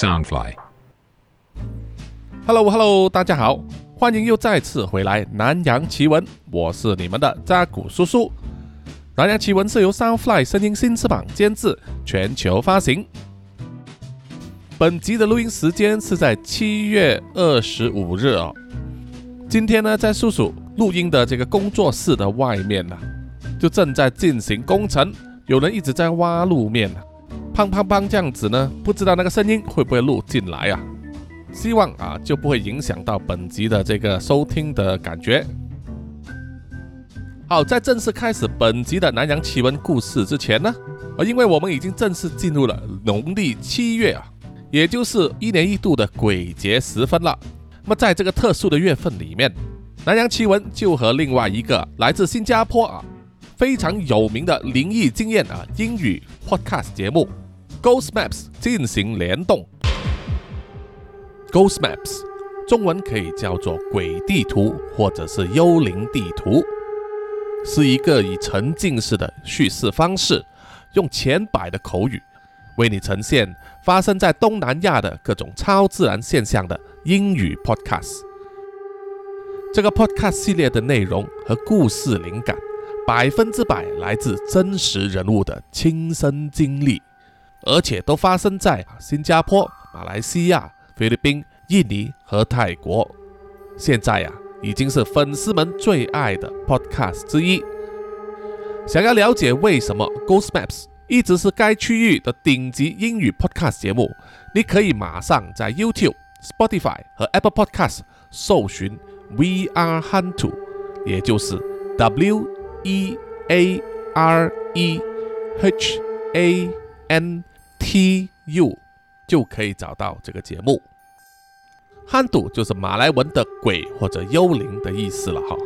Soundfly。Hello Hello，大家好，欢迎又再次回来南洋奇闻，我是你们的扎古叔叔。南洋奇闻是由 Soundfly 声音新翅膀监制，全球发行。本集的录音时间是在七月二十五日哦。今天呢，在叔叔录音的这个工作室的外面呢、就正在进行工程，有人一直在挖路面啊，砰砰砰这样子呢，不知道那个声音会不会录进来啊？希望啊就不会影响到本集的这个收听的感觉。好，在正式开始本集的南洋奇闻故事之前呢，呃，因为我们已经正式进入了农历七月啊，也就是一年一度的鬼节时分了。那么在这个特殊的月份里面，南洋奇闻就和另外一个来自新加坡啊非常有名的灵异经验啊英语 podcast 节目 Ghost Maps 进行联动。Ghost Maps 中文可以叫做鬼地图或者是幽灵地图，是一个以沉浸式的叙事方式，用浅白的口语为你呈现发生在东南亚的各种超自然现象的英语 podcast。这个 podcast 系列的内容和故事灵感百分之百来自真实人物的亲身经历，而且都发生在新加坡、马来西亚、菲律宾、印尼和泰国。现在呀、已经是粉丝们最爱的 podcast 之一。想要了解为什么 Ghost Maps 一直是该区域的顶级英语 podcast 节目，你可以马上在 YouTube、Spotify 和 Apple Podcast 搜寻 We Are Hantu，也就是 W E A R E H A N T U，就可以找到这个节目。汉赌就是马来文的鬼或者幽灵的意思了哈，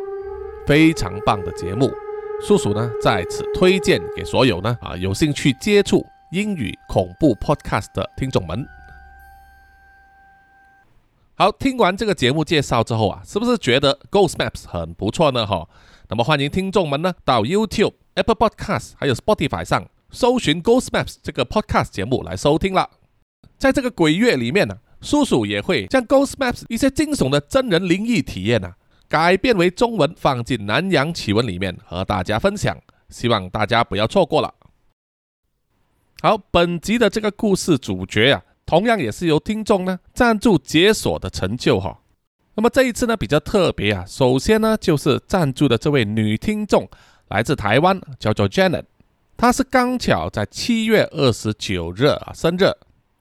非常棒的节目，叔叔呢在此推荐给所有呢啊有兴趣接触英语恐怖 podcast 的听众们。好，听完这个节目介绍之后啊，是不是觉得 Ghost Maps 很不错呢？哈，那么欢迎听众们呢到 YouTube、Apple Podcast 还有 Spotify 上搜寻 Ghost Maps 这个 podcast 节目来收听了。在这个鬼月里面呢、叔叔也会将 Ghost Maps 一些惊悚的真人灵异体验啊，改编为中文放进南洋奇闻里面和大家分享，希望大家不要错过了。好，本集的这个故事主角啊，同样也是由听众呢赞助解锁的成就哈、那么这一次呢比较特别啊，首先呢就是赞助的这位女听众来自台湾，叫做 Janet，她是刚巧在七月二十九日啊生日，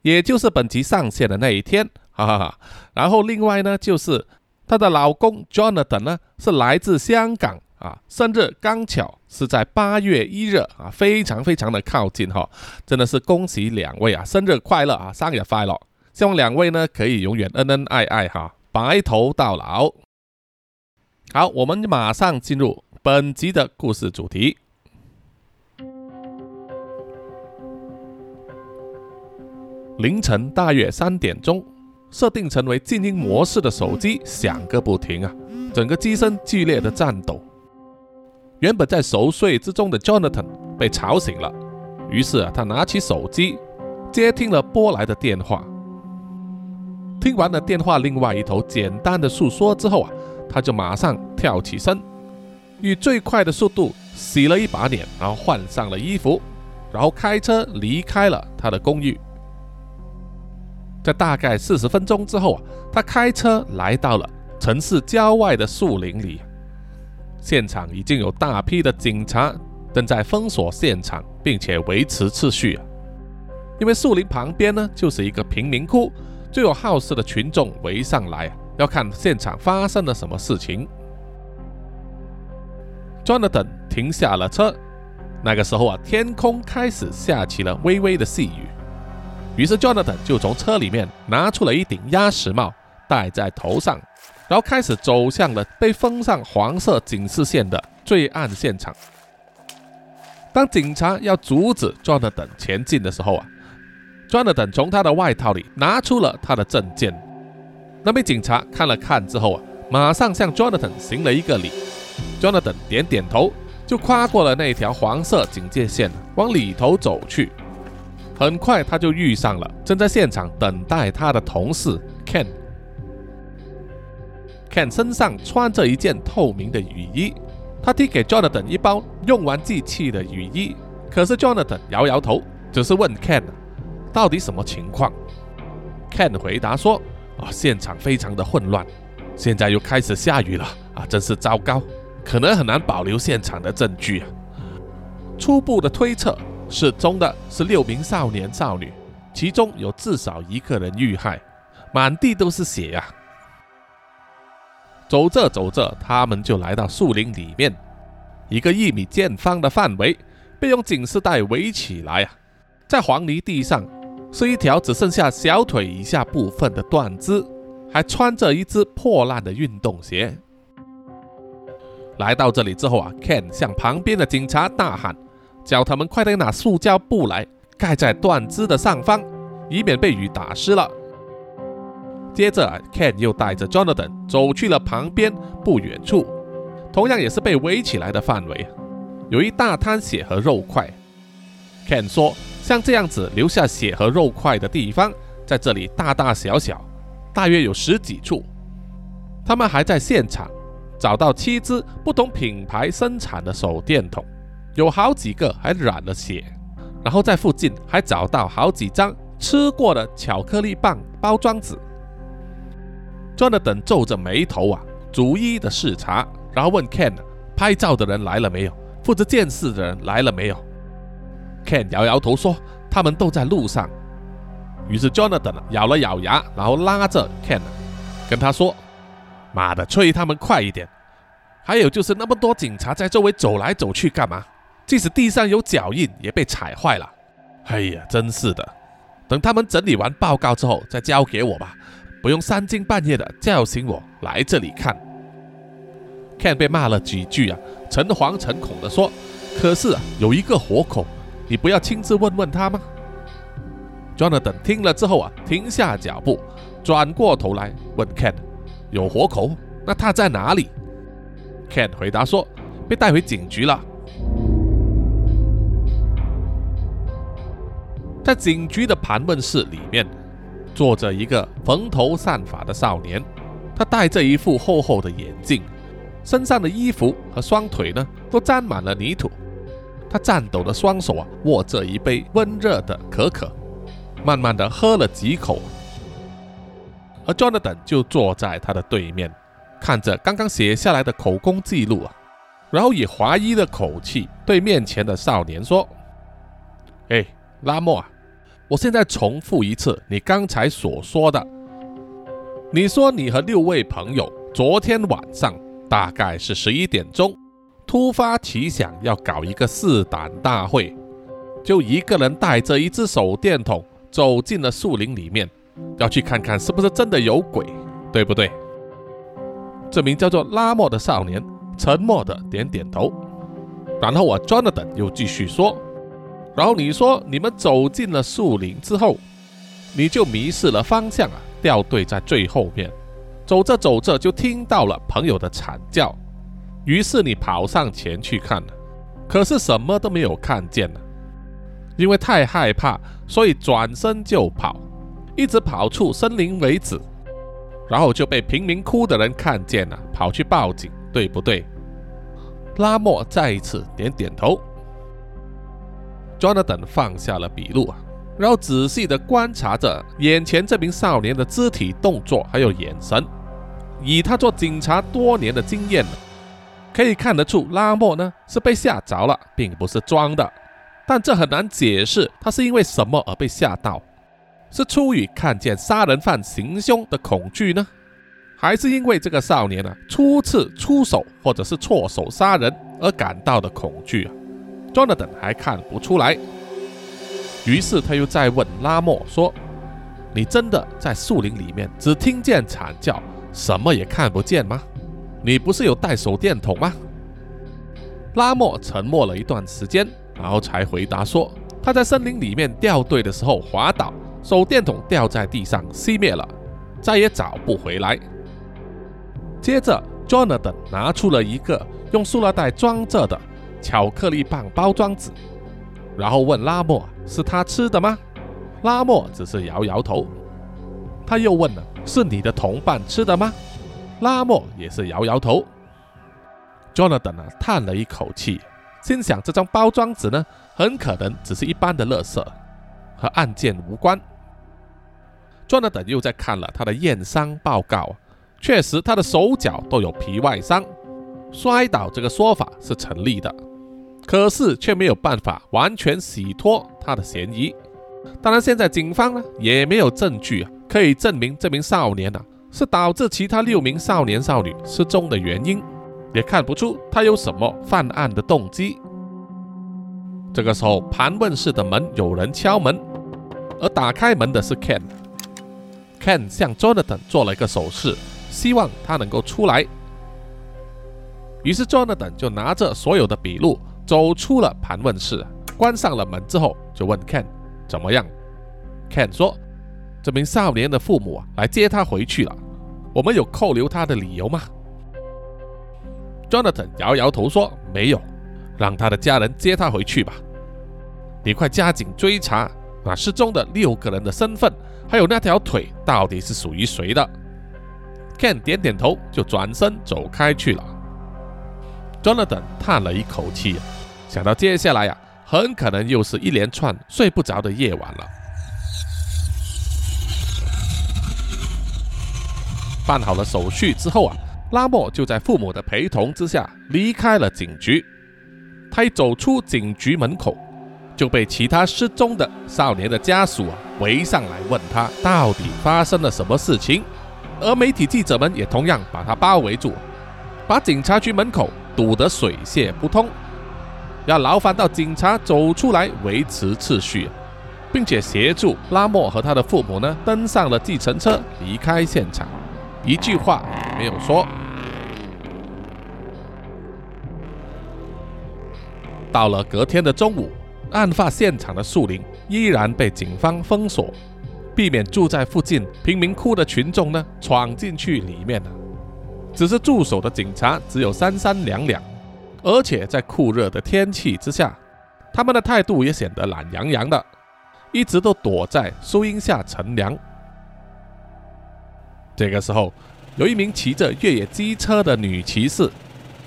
也就是本集上线的那一天，哈哈哈。然后另外呢就是她的老公 Jonathan 呢是来自香港啊，生日刚巧是在八月一日啊，非常非常的靠近哈、真的是恭喜两位啊，生日快乐啊，生日快乐！希望两位呢可以永远恩恩爱爱哈，白头到老。好，我们马上进入本集的故事主题。凌晨大约三点钟，设定成为静音模式的手机响个不停啊，整个机身剧烈的颤抖。原本在熟睡之中的 Jonathan 被吵醒了，于是啊，他拿起手机接听了拨来的电话。听完了电话另外一头简单的诉说之后啊，他就马上跳起身，以最快的速度洗了一把脸，然后换上了衣服，然后开车离开了他的公寓。在大概四十分钟之后啊，他开车来到了城市郊外的树林里，现场已经有大批的警察正在封锁现场，并且维持秩序啊。因为树林旁边呢就是一个贫民窟，就有好事的群众围上来，要看现场发生了什么事情。Jonathan 停下了车，那个时候啊，天空开始下起了微微的细雨。于是 Jonathan 就从车里面拿出了一顶鸭舌帽，戴在头上，然后开始走向了被封上黄色警示线的罪案现场。当警察要阻止 Jonathan 前进的时候啊，Jonathan 从他的外套里拿出了他的证件。那名警察看了看之后啊，马上向 Jonathan 行了一个礼。Jonathan 点点头，就跨过了那条黄色警戒线，往里头走去。很快他就遇上了正在现场等待他的同事 Ken。Ken 身上穿着一件透明的雨衣，他递给 Jonathan 一包用完即弃的雨衣，可是 Jonathan 摇摇头，只是问 Ken 到底什么情况。Ken 回答说：“啊，现场非常的混乱，现在又开始下雨了啊，真是糟糕，可能很难保留现场的证据啊。初步的推测，失踪的是六名少年少女，其中有至少一个人遇害，满地都是血呀。”走着走着，他们就来到树林里面，一个一米见方的范围被用警示带围起来啊，在黄泥地上是一条只剩下小腿以下部分的断肢，还穿着一只破烂的运动鞋。来到这里之后啊，Ken 向旁边的警察大喊，叫他们快点拿塑胶布来盖在断肢的上方，以免被雨打湿了。接着，Ken 又带着 Jonathan 走去了旁边不远处，同样也是被围起来的范围，有一大滩血和肉块。Ken 说：“像这样子留下血和肉块的地方，在这里大大小小，大约有十几处。他们还在现场找到七支不同品牌生产的手电筒，有好几个还染了血。然后在附近还找到好几张吃过的巧克力棒包装纸。” Jonathan 皱着眉头啊，逐一的视察，然后问 Ken：“ 拍照的人来了没有？负责监视的人来了没有？”Ken 摇摇头说：“他们都在路上。”于是 Jonathan 咬了咬牙，然后拉着 Ken 跟他说：“妈的，催他们快一点！还有就是那么多警察在周围走来走去干嘛？即使地上有脚印也被踩坏了。哎呀，真是的！等他们整理完报告之后再交给我吧。”不用三更半夜的叫醒我来这里看。Ken 被骂了几句啊，诚惶诚恐的说：“可是啊，有一个活口，你不要亲自问问他吗？”Jonathan 听了之后啊，停下脚步，转过头来问 Ken：“ 有活口？那他在哪里？”Ken 回答说：“被带回警局了。”在警局的盘问室里面。坐着一个蓬头散发的少年，他戴着一副厚厚的眼镜，身上的衣服和双腿呢都沾满了泥土。他颤抖的双手啊握着一杯温热的可可，慢慢的喝了几口。而 Jonathan 就坐在他的对面，看着刚刚写下来的口供记录啊，然后以怀疑的口气对面前的少年说：“哎，拉莫啊。”我现在重复一次你刚才所说的。你说你和六位朋友昨天晚上大概是十一点钟，突发奇想要搞一个试胆大会，就一个人带着一只手电筒走进了树林里面，要去看看是不是真的有鬼，对不对？这名叫做拉莫的少年沉默的点点头，然后我 Jonathan 又继续说。然后你说你们走进了树林之后，你就迷失了方向啊，掉队在最后面，走着走着就听到了朋友的惨叫，于是你跑上前去看了，可是什么都没有看见呢，因为太害怕，所以转身就跑，一直跑出森林为止，然后就被贫民窟的人看见了，跑去报警，对不对？拉莫再一次点点头。Jonathan 放下了笔录啊，然后仔细地观察着眼前这名少年的肢体动作还有眼神。以他做警察多年的经验，可以看得出拉莫呢是被吓着了，并不是装的。但这很难解释他是因为什么而被吓到，是出于看见杀人犯行凶的恐惧呢，还是因为这个少年呢初次出手或者是错手杀人而感到的恐惧啊？Jonathan 还看不出来，于是他又再问拉莫说：“你真的在树林里面只听见惨叫，什么也看不见吗？你不是有带手电筒吗？”拉莫沉默了一段时间，然后才回答说：“他在森林里面掉队的时候滑倒，手电筒掉在地上熄灭了，再也找不回来。”接着，Jonathan 拿出了一个用塑料袋装着的。巧克力棒包装纸，然后问拉莫：“是他吃的吗？拉莫只是摇摇头。他又问了：“是你的同伴吃的吗？”拉莫也是摇摇头。Jonathan 啊，叹了一口气，心想：这张包装纸呢，很可能只是一般的垃圾，和案件无关。Jonathan 又在看了他的验伤报告，确实他的手脚都有皮外伤，摔倒这个说法是成立的，可是却没有办法完全洗脱他的嫌疑。当然，现在警方呢也没有证据啊。可以证明这名少年啊是导致其他六名少年少女失踪的原因，也看不出他有什么犯案的动机。这个时候，盘问室的门有人敲门，而打开门的是 Ken。Ken 向 Jonathan 做了一个手势，希望他能够出来。于是 Jonathan 就拿着所有的笔录走出了盘问室，关上了门之后，就问 Ken 怎么样。Ken 说。这名少年的父母啊，来接他回去了。我们有扣留他的理由吗？Jonathan 摇摇头说：“没有，让他的家人接他回去吧。你快加紧追查那失踪的六个人的身份，还有那条腿到底是属于谁的。”Ken 点点头，就转身走开去了。Jonathan 叹了一口气，想到接下来呀，很可能又是一连串睡不着的夜晚了。办好了手续之后啊，拉莫就在父母的陪同之下离开了警局。他一走出警局门口，就被其他失踪的少年的家属啊围上来问他到底发生了什么事情。而媒体记者们也同样把他包围住，把警察局门口堵得水泄不通，要劳烦到警察走出来维持秩序，并且协助拉莫和他的父母呢登上了计程车离开现场。一句话也没有说。到了隔天的中午，案发现场的树林依然被警方封锁，避免住在附近贫民窟的群众呢闯进去里面只是驻守的警察只有三三两两，而且在酷热的天气之下，他们的态度也显得懒洋洋的，一直都躲在树荫下乘凉。这个时候，有一名骑着越野机车的女骑士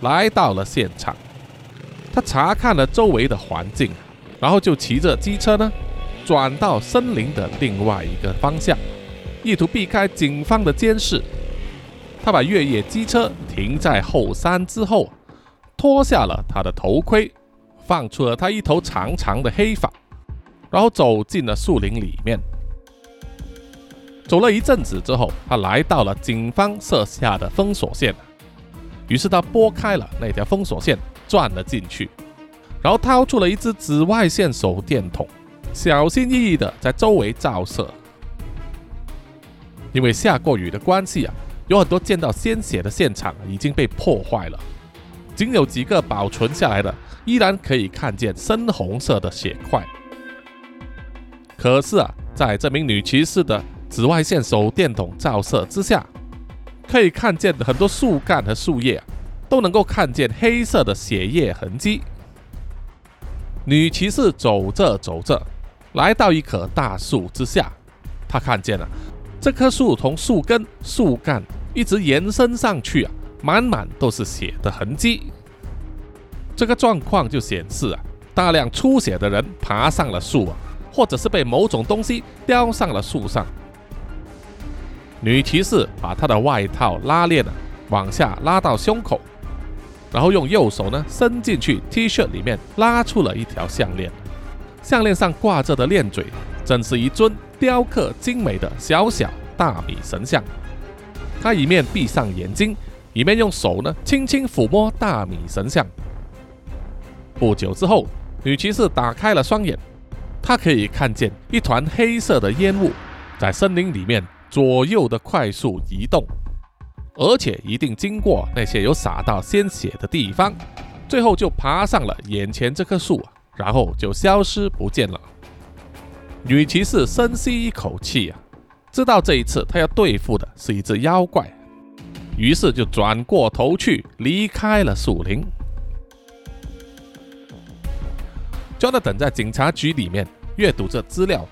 来到了现场。她查看了周围的环境，然后就骑着机车呢，转到森林的另外一个方向，意图避开警方的监视。她把越野机车停在后山之后，脱下了他的头盔，放出了他一头长长的黑发，然后走进了树林里面。走了一阵子之后，他来到了警方设下的封锁线，于是他拨开了那条封锁线，钻了进去，然后掏出了一支紫外线手电筒，小心翼翼地在周围照射。因为下过雨的关系啊，有很多见到鲜血的现场已经被破坏了，仅有几个保存下来的，依然可以看见深红色的血块。可是啊，在这名女骑士的紫外线手电筒照射之下，可以看见很多树干和树叶都能够看见黑色的血液痕迹。女骑士走着走着，来到一棵大树之下，她看见了这棵树从树根、树干一直延伸上去啊，满满都是血的痕迹。这个状况就显示啊，大量出血的人爬上了树啊，或者是被某种东西叼上了树上。女骑士把她的外套拉链呢往下拉到胸口，然后用右手呢伸进去 T 恤里面拉出了一条项链。项链上挂着的链嘴，正是一尊雕刻精美的小小大米神像。她一面闭上眼睛，一面用手呢轻轻抚摸大米神像。不久之后，女骑士打开了双眼，她可以看见一团黑色的烟雾在森林里面。左右的快速移动，而且一定经过那些有洒到鲜血的地方，最后就爬上了眼前这棵树，然后就消失不见了。女骑士深吸一口气啊，知道这一次她要对付的是一只妖怪，于是就转过头去离开了树林。Jonathan 在警察局里面阅读着资料，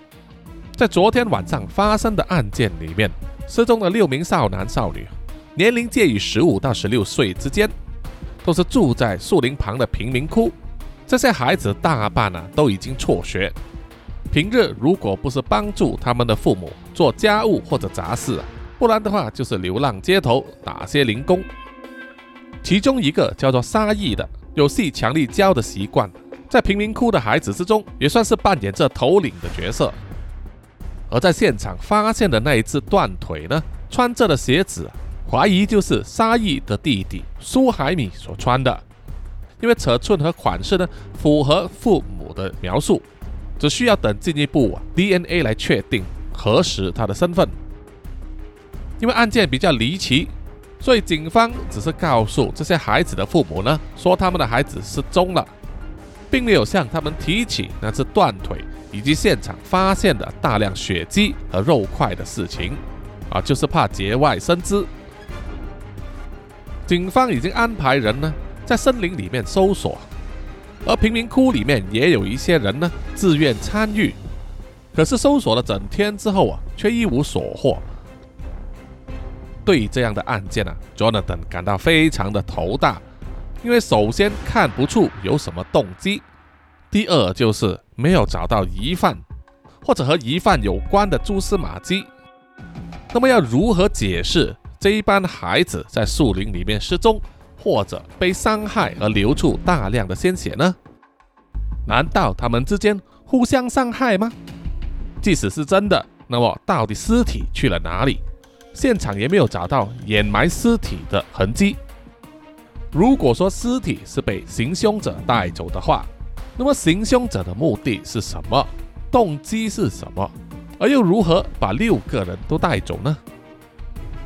在昨天晚上发生的案件里面，失踪的六名少男少女，年龄介于十五到十六岁之间，都是住在树林旁的贫民窟。这些孩子大半呢都已经辍学，平日如果不是帮助他们的父母做家务或者杂事，不然的话就是流浪街头打些零工。其中一个叫做沙溢的，有系强力胶的习惯，在贫民窟的孩子之中也算是扮演着头领的角色。而在现场发现的那一只断腿呢，穿着的鞋子，怀疑就是沙溢的弟弟苏海米所穿的，因为尺寸和款式呢符合父母的描述，只需要等进一步 DNA 来确定核实他的身份。因为案件比较离奇。所以警方只是告诉这些孩子的父母呢，说他们的孩子失踪了，并没有向他们提起那只断腿以及现场发现的大量血迹和肉块的事情，啊，就是怕节外生枝。警方已经安排人呢在森林里面搜索，而贫民窟里面也有一些人呢自愿参与，可是搜索了整天之后啊，却一无所获。对这样的案件呢，Jonathan 感到非常的头大，因为首先看不出有什么动机，第二就是没有找到疑犯或者和疑犯有关的蛛丝马迹。那么要如何解释这一班孩子在树林里面失踪，或者被伤害而流出大量的鲜血呢？难道他们之间互相伤害吗？即使是真的，那么到底尸体去了哪里？现场也没有找到掩埋尸体的痕迹。如果说尸体是被行凶者带走的话，那么行凶者的目的是什么？动机是什么？而又如何把六个人都带走呢？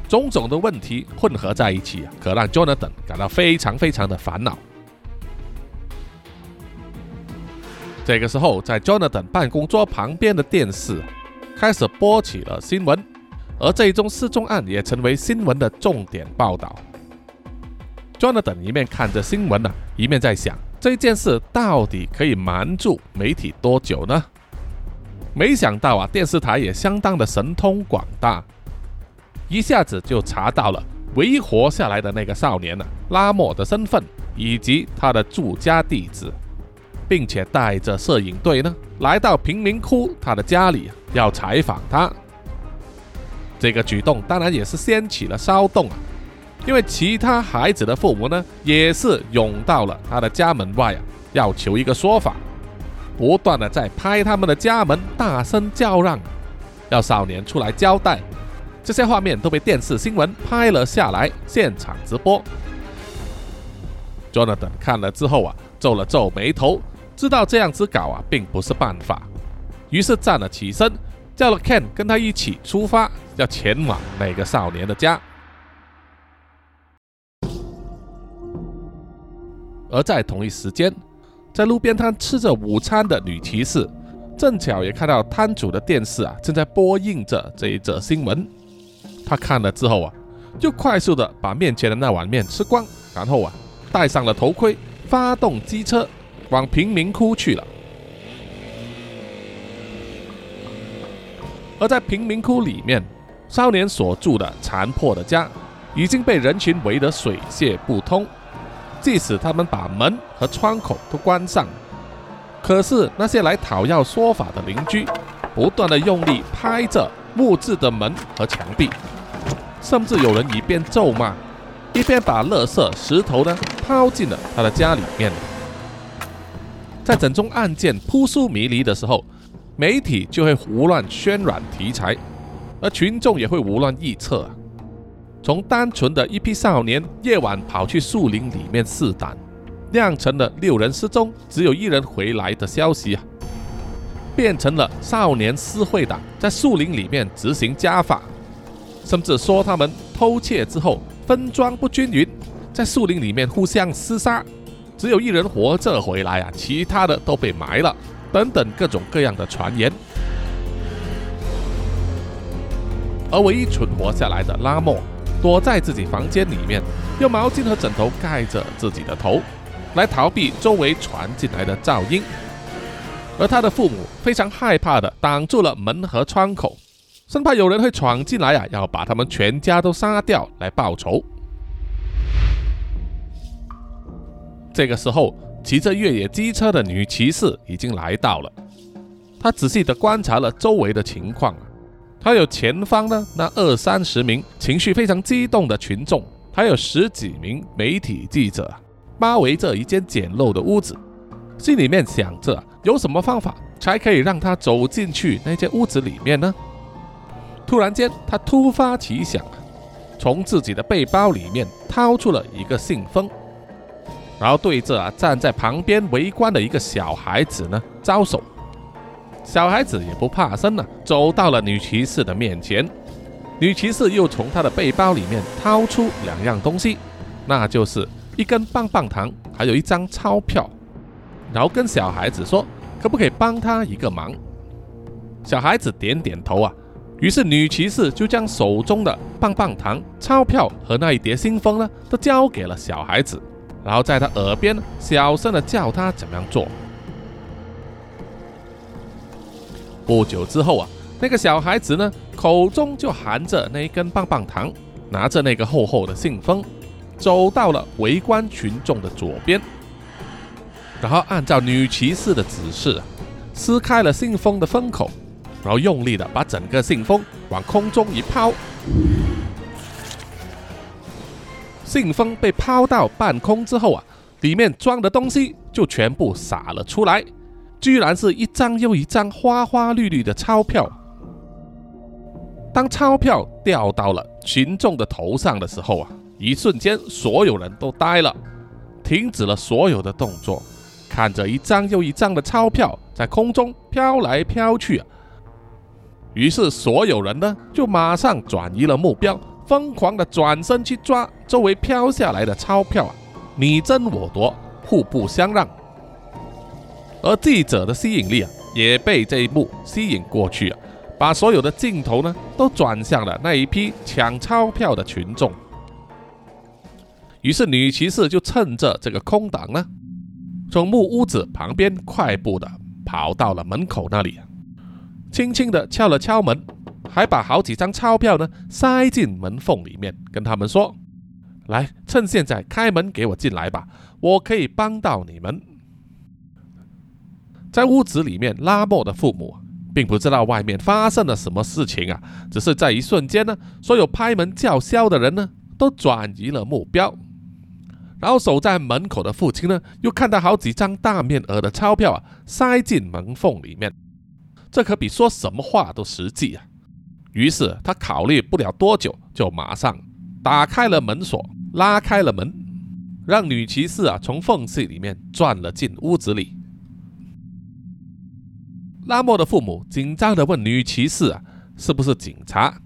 种种的问题混合在一起，可让 Jonathan 感到非常非常的烦恼。这个时候，在 Jonathan 办公桌旁边的电视开始播起了新闻。而这一宗失踪案也成为新闻的重点报道。Jonathan 一面看着新闻呢，一面在想这件事到底可以瞒住媒体多久呢？没想到啊，电视台也相当的神通广大，一下子就查到了唯一活下来的那个少年呢拉莫的身份以及他的住家地址，并且带着摄影队呢来到贫民窟他的家里要采访他。这个举动当然也是掀起了骚动啊，因为其他孩子的父母呢，也是涌到了他的家门外啊，要求一个说法，不断的在拍他们的家门，大声叫嚷，要少年出来交代。这些画面都被电视新闻拍了下来，现场直播。Jonathan 看了之后啊，皱了皱眉头，知道这样子搞啊，并不是办法，于是站了起身。叫了 Ken 跟他一起出发，要前往那个少年的家。而在同一时间，在路边摊吃着午餐的女骑士，正巧也看到摊主的电视啊正在播映着这一则新闻。她看了之后啊，就快速的把面前的那碗面吃光，然后啊戴上了头盔，发动机车往贫民窟去了。而在贫民窟里面，少年所住的残破的家已经被人群围得水泄不通。即使他们把门和窗口都关上，可是那些来讨要说法的邻居，不断的用力拍着木质的门和墙壁，甚至有人一边咒骂，一边把垃圾、石头呢抛进了他的家里面。在整宗案件扑朔迷离的时候。媒体就会胡乱渲染题材，而群众也会胡乱臆测。从单纯的一批少年夜晚跑去树林里面试胆，酿成了六人失踪，只有一人回来的消息啊，变成了少年私会党在树林里面执行家法，甚至说他们偷窃之后分装不均匀，在树林里面互相厮杀，只有一人活着回来啊，其他的都被埋了。等等各种各样的传言，而唯一存活下来的拉莫，躲在自己房间里面，用毛巾和枕头盖着自己的头，来逃避周围传进来的噪音。而他的父母非常害怕的挡住了门和窗口，生怕有人会闯进来啊，要把他们全家都杀掉来报仇。这个时候，骑着越野机车的女骑士已经来到了。她仔细地观察了周围的情况，他有前方呢那二三十名情绪非常激动的群众，还有十几名媒体记者包围着一间简陋的屋子，心里面想着有什么方法才可以让他走进去那间屋子里面呢？突然间，他突发奇想，从自己的背包里面掏出了一个信封，然后对着啊站在旁边围观的一个小孩子呢招手。小孩子也不怕生了，走到了女骑士的面前。女骑士又从她的背包里面掏出两样东西，那就是一根棒棒糖，还有一张钞票，然后跟小孩子说：“可不可以帮他一个忙？”小孩子点点头啊。于是女骑士就将手中的棒棒糖、钞票和那一叠信封呢，都交给了小孩子，然后在他耳边小声的叫他怎么样做。不久之后啊，那个小孩子呢，口中就含着那一根棒棒糖，拿着那个厚厚的信封，走到了围观群众的左边，然后按照女骑士的指示，撕开了信封的封口，然后用力的把整个信封往空中一抛，信封被抛到半空之后啊，里面装的东西就全部洒了出来。居然是一张又一张花花绿绿的钞票。当钞票掉到了群众的头上的时候啊，一瞬间所有人都呆了，停止了所有的动作，看着一张又一张的钞票在空中飘来飘去啊。于是所有人呢就马上转移了目标，疯狂的转身去抓周围飘下来的钞票啊，你争我夺，互不相让。而记者的吸引力啊，也被这一幕吸引过去啊，把所有的镜头呢都转向了那一批抢钞票的群众。于是女骑士就趁着这个空档呢，从木屋子旁边快步的跑到了门口那里，轻轻的敲了敲门，还把好几张钞票呢塞进门缝里面，跟他们说：“来，趁现在开门给我进来吧，我可以帮到你们。”在屋子里面，拉莫的父母并不知道外面发生了什么事情啊，只是在一瞬间呢，所有拍门叫嚣的人呢都转移了目标，然后守在门口的父亲呢又看到好几张大面额的钞票啊塞进门缝里面，这可比说什么话都实际啊。于是他考虑不了多久，就马上打开了门锁，拉开了门，让女骑士啊从缝隙里面钻了进屋子里。拉莫的父母紧张地问女骑士：“啊，是不是警察？”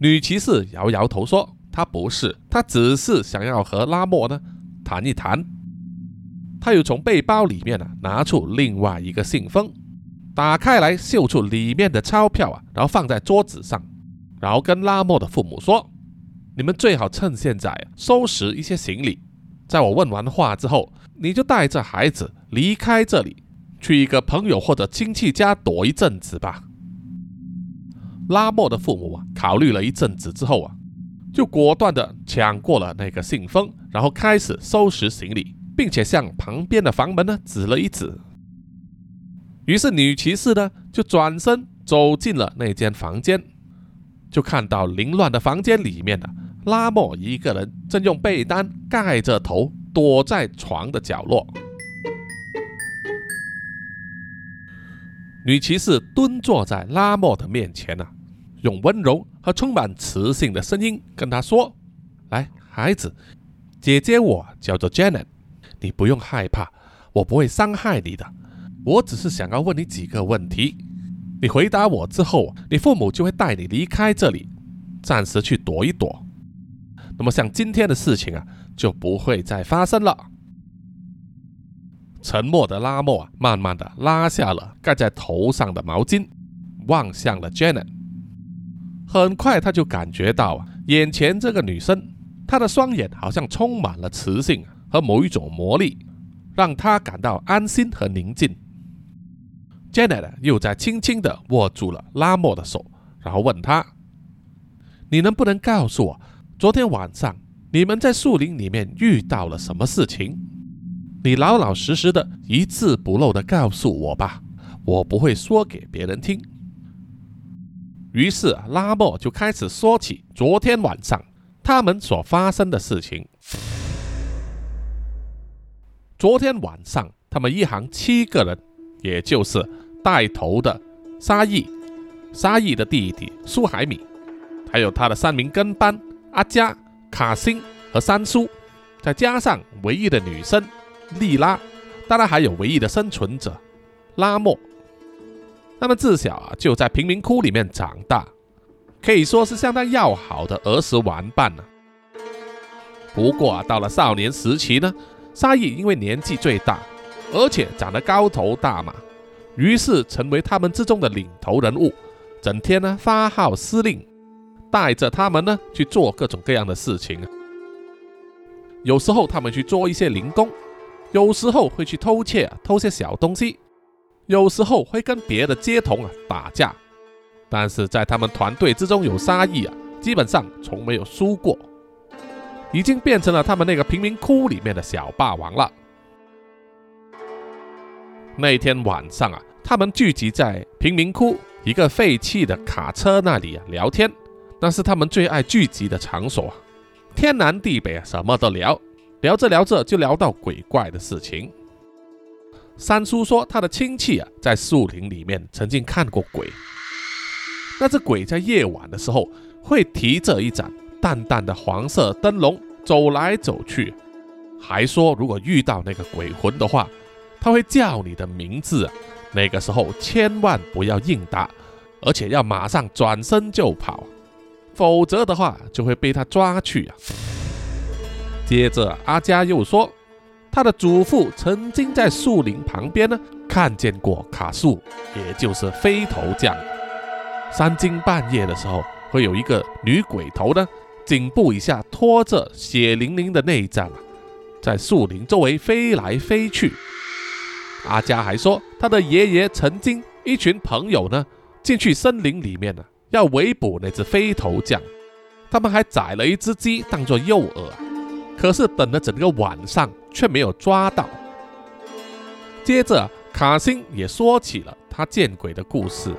女骑士摇摇头说：“她不是，她只是想要和拉莫呢谈一谈。”他又从背包里面呢拿出另外一个信封，打开来秀出里面的钞票啊，然后放在桌子上，然后跟拉莫的父母说：“你们最好趁现在收拾一些行李，在我问完话之后，你就带着孩子离开这里。”去一个朋友或者亲戚家躲一阵子吧。拉莫的父母啊，考虑了一阵子之后啊，就果断的抢过了那个信封，然后开始收拾行李，并且向旁边的房门呢指了一指。于是女骑士呢就转身走进了那间房间，就看到凌乱的房间里面呢，拉莫一个人正用被单盖着头，躲在床的角落。女骑士蹲坐在拉莫的面前啊，用温柔和充满磁性的声音跟他说：“来，孩子，姐姐我叫做 Janet，你不用害怕，我不会伤害你的。我只是想要问你几个问题，你回答我之后，你父母就会带你离开这里，暂时去躲一躲。那么像今天的事情啊，就不会再发生了。”沉默的拉莫啊，慢慢的拉下了盖在头上的毛巾，望向了 Janet。很快他就感觉到啊，眼前这个女生，她的双眼好像充满了磁性和某一种魔力，让他感到安心和宁静。Janet 又在轻轻地握住了拉莫的手，然后问他：“你能不能告诉我，昨天晚上你们在树林里面遇到了什么事情？你老老实实的一字不漏的告诉我吧，我不会说给别人听。”于是拉莫就开始说起昨天晚上他们所发生的事情。昨天晚上，他们一行七个人，也就是带头的沙溢、沙溢的弟弟苏海米，还有他的三名跟班阿加、卡辛和三叔，再加上唯一的女生莉拉，当然还有唯一的生存者拉莫。他们自小啊就在贫民窟里面长大，可以说是相当要好的儿时玩伴呢。不过啊，到了少年时期呢。沙溢因为年纪最大，而且长得高头大马，于是成为他们之中的领头人物，整天呢发号施令，带着他们呢去做各种各样的事情。有时候他们去做一些零工，有时候会去偷窃偷些小东西，有时候会跟别的街童啊打架。但是在他们团队之中有沙溢啊，基本上从没有输过。已经变成了他们那个贫民窟里面的小霸王了。那天晚上啊，他们聚集在贫民窟一个废弃的卡车那里啊聊天，那是他们最爱聚集的场所。天南地北啊，什么都聊，聊着聊着就聊到鬼怪的事情。三叔说他的亲戚啊在树林里面曾经看过鬼，那只鬼在夜晚的时候会提着一盏。淡淡的黄色灯笼走来走去，还说如果遇到那个鬼魂的话，他会叫你的名字。那个时候千万不要应答，而且要马上转身就跑，否则的话就会被他抓去啊。接着阿佳又说，他的祖父曾经在树林旁边呢看见过卡树，也就是飞头匠。三更半夜的时候，会有一个女鬼头呢。颈部以下拖着血淋淋的内脏啊，在树林周围飞来飞去。阿佳还说，他的爷爷曾经一群朋友呢进去森林里面呢，要围捕那只飞头匠。他们还宰了一只鸡当做诱饵，可是等了整个晚上却没有抓到。接着卡辛也说起了他见鬼的故事，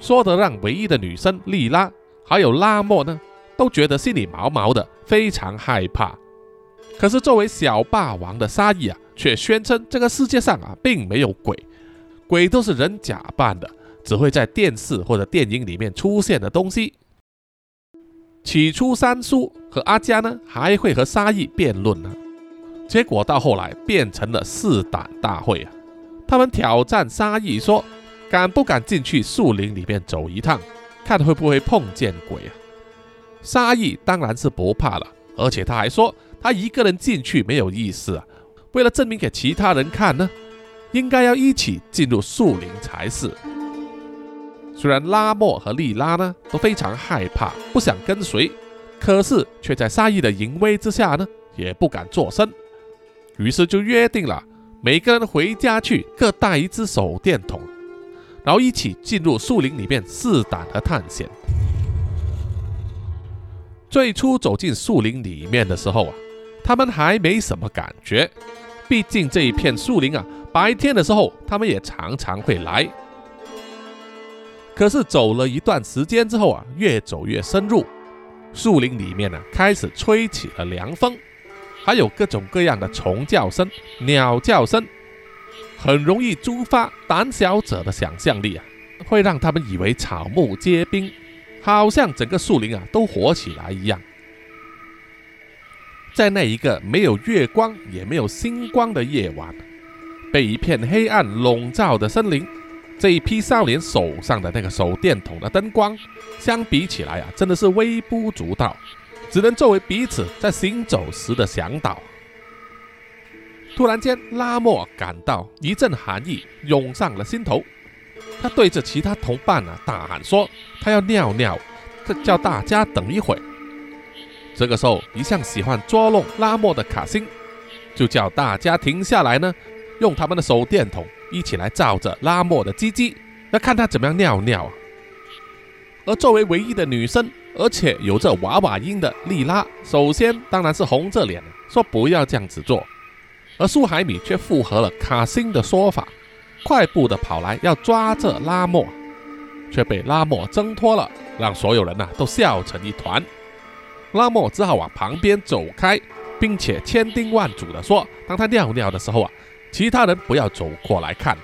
说的让唯一的女生莉拉还有拉莫呢。都觉得心里毛毛的，非常害怕。可是作为小霸王的沙溢啊，却宣称这个世界上啊并没有鬼，鬼都是人假扮的，只会在电视或者电影里面出现的东西。起初三叔和阿佳呢还会和沙溢辩论呢，结果到后来变成了四胆大会啊。他们挑战沙溢说，敢不敢进去树林里面走一趟，看会不会碰见鬼啊？沙溢当然是不怕了，而且他还说他一个人进去没有意思啊。为了证明给其他人看呢，应该要一起进入树林才是。虽然拉莫和莉拉呢都非常害怕，不想跟随，可是却在沙溢的淫威之下呢，也不敢作声。于是就约定了，每个人回家去各带一支手电筒，然后一起进入树林里面试胆和探险。最初走进树林里面的时候啊，他们还没什么感觉，毕竟这一片树林啊，白天的时候他们也常常会来。可是走了一段时间之后啊，越走越深入，树林里面呢开始吹起了凉风，还有各种各样的虫叫声、鸟叫声，很容易触发胆小者的想象力啊，会让他们以为草木皆兵。好像整个树林啊都活起来一样。在那一个没有月光也没有星光的夜晚，被一片黑暗笼罩的森林，这一批少年手上的那个手电筒的灯光，相比起来啊，真的是微不足道，只能作为彼此在行走时的向导。突然间，拉莫感到一阵寒意涌上了心头。他对着其他同伴啊大喊说：“他要尿尿，他叫大家等一会。”这个时候，一向喜欢捉弄拉莫的卡辛就叫大家停下来呢，用他们的手电筒一起来照着拉莫的鸡鸡，要看他怎么样尿尿啊。而作为唯一的女生，而且有着娃娃音的莉拉，首先当然是红着脸说不要这样子做，而苏海米却附和了卡辛的说法，快步的跑来要抓着拉莫，却被拉莫挣脱了，让所有人呐都笑成一团。拉莫只好往旁边走开，并且千叮万嘱的说：“当他尿尿的时候啊，其他人不要走过来看。”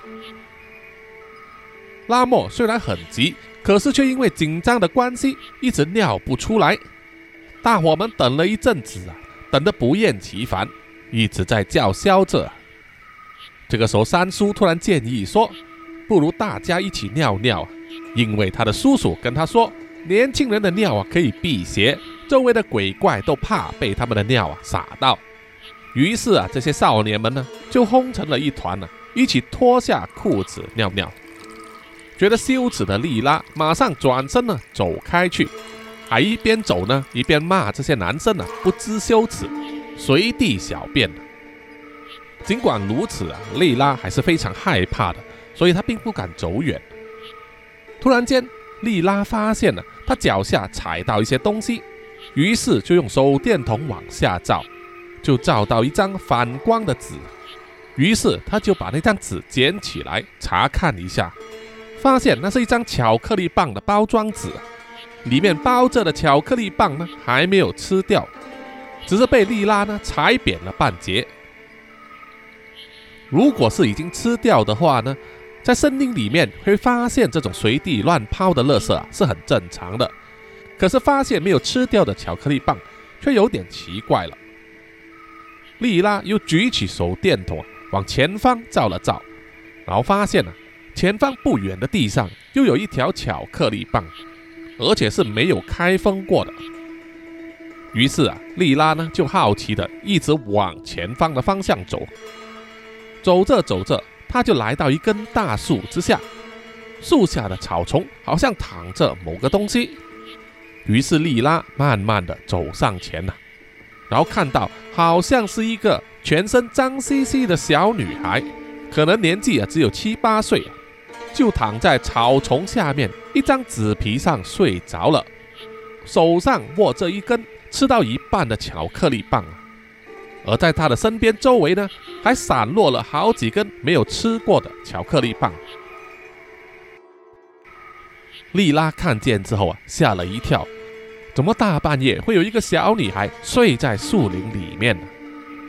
拉莫虽然很急。可是却因为紧张的关系，一直尿不出来。大伙们等了一阵子啊，等得不厌其烦，一直在叫嚣着。这个时候，三叔突然建议说：“不如大家一起尿尿，因为他的叔叔跟他说，年轻人的尿啊可以辟邪，周围的鬼怪都怕被他们的尿啊洒到。”于是啊，这些少年们呢就轰成了一团呢，一起脱下裤子尿尿。觉得羞耻的莉拉马上转身呢走开去，还一边走呢一边骂这些男生呢不知羞耻，随地小便。尽管如此啊，莉拉还是非常害怕的，所以她并不敢走远。突然间，莉拉发现了她脚下踩到一些东西，于是就用手电筒往下照，就照到一张反光的纸，于是他就把那张纸捡起来查看一下。发现那是一张巧克力棒的包装纸，里面包着的巧克力棒呢还没有吃掉，只是被莉拉呢踩扁了半截。如果是已经吃掉的话呢，在森林里面会发现这种随地乱抛的垃圾啊是很正常的，可是发现没有吃掉的巧克力棒却有点奇怪了。莉拉又举起手电筒往前方照了照，然后发现呢。前方不远的地上又有一条巧克力棒，而且是没有开封过的。于是啊，莉拉呢就好奇的一直往前方的方向走。走着走着，他就来到一根大树之下，树下的草丛好像躺着某个东西。于是莉拉慢慢的走上前了，然后看到好像是一个全身脏兮兮的小女孩，可能年纪啊只有七八岁。就躺在草丛下面一张纸皮上睡着了，手上握着一根吃到一半的巧克力棒，而在她的身边周围呢，还散落了好几根没有吃过的巧克力棒。莉拉看见之后啊，吓了一跳，怎么大半夜会有一个小女孩睡在树林里面呢？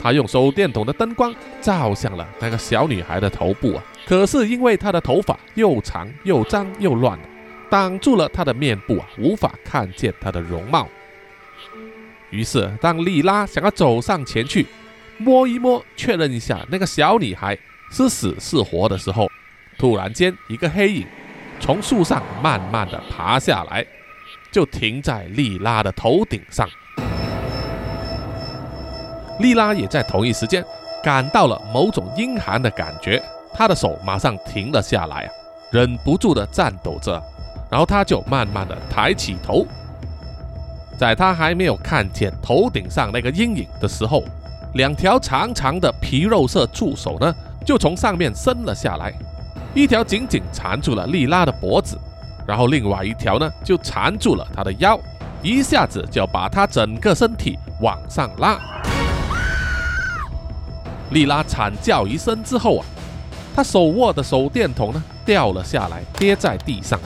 他用手电筒的灯光照向了那个小女孩的头部啊，可是因为她的头发又长又脏又乱，挡住了她的面部啊，无法看见她的容貌。于是，当莉拉想要走上前去摸一摸，确认一下那个小女孩是死是活的时候，突然间一个黑影从树上慢慢的爬下来，就停在莉拉的头顶上。莉拉也在同一时间感到了某种阴寒的感觉，她的手马上停了下来啊，忍不住的颤抖着，然后她就慢慢的抬起头，在她还没有看见头顶上那个阴影的时候，两条长长的皮肉色触手呢就从上面伸了下来，一条紧紧缠住了莉拉的脖子，然后另外一条呢就缠住了他的腰，一下子就把他整个身体往上拉。莉拉惨叫一声之后啊，她手握的手电筒呢掉了下来，跌在地上，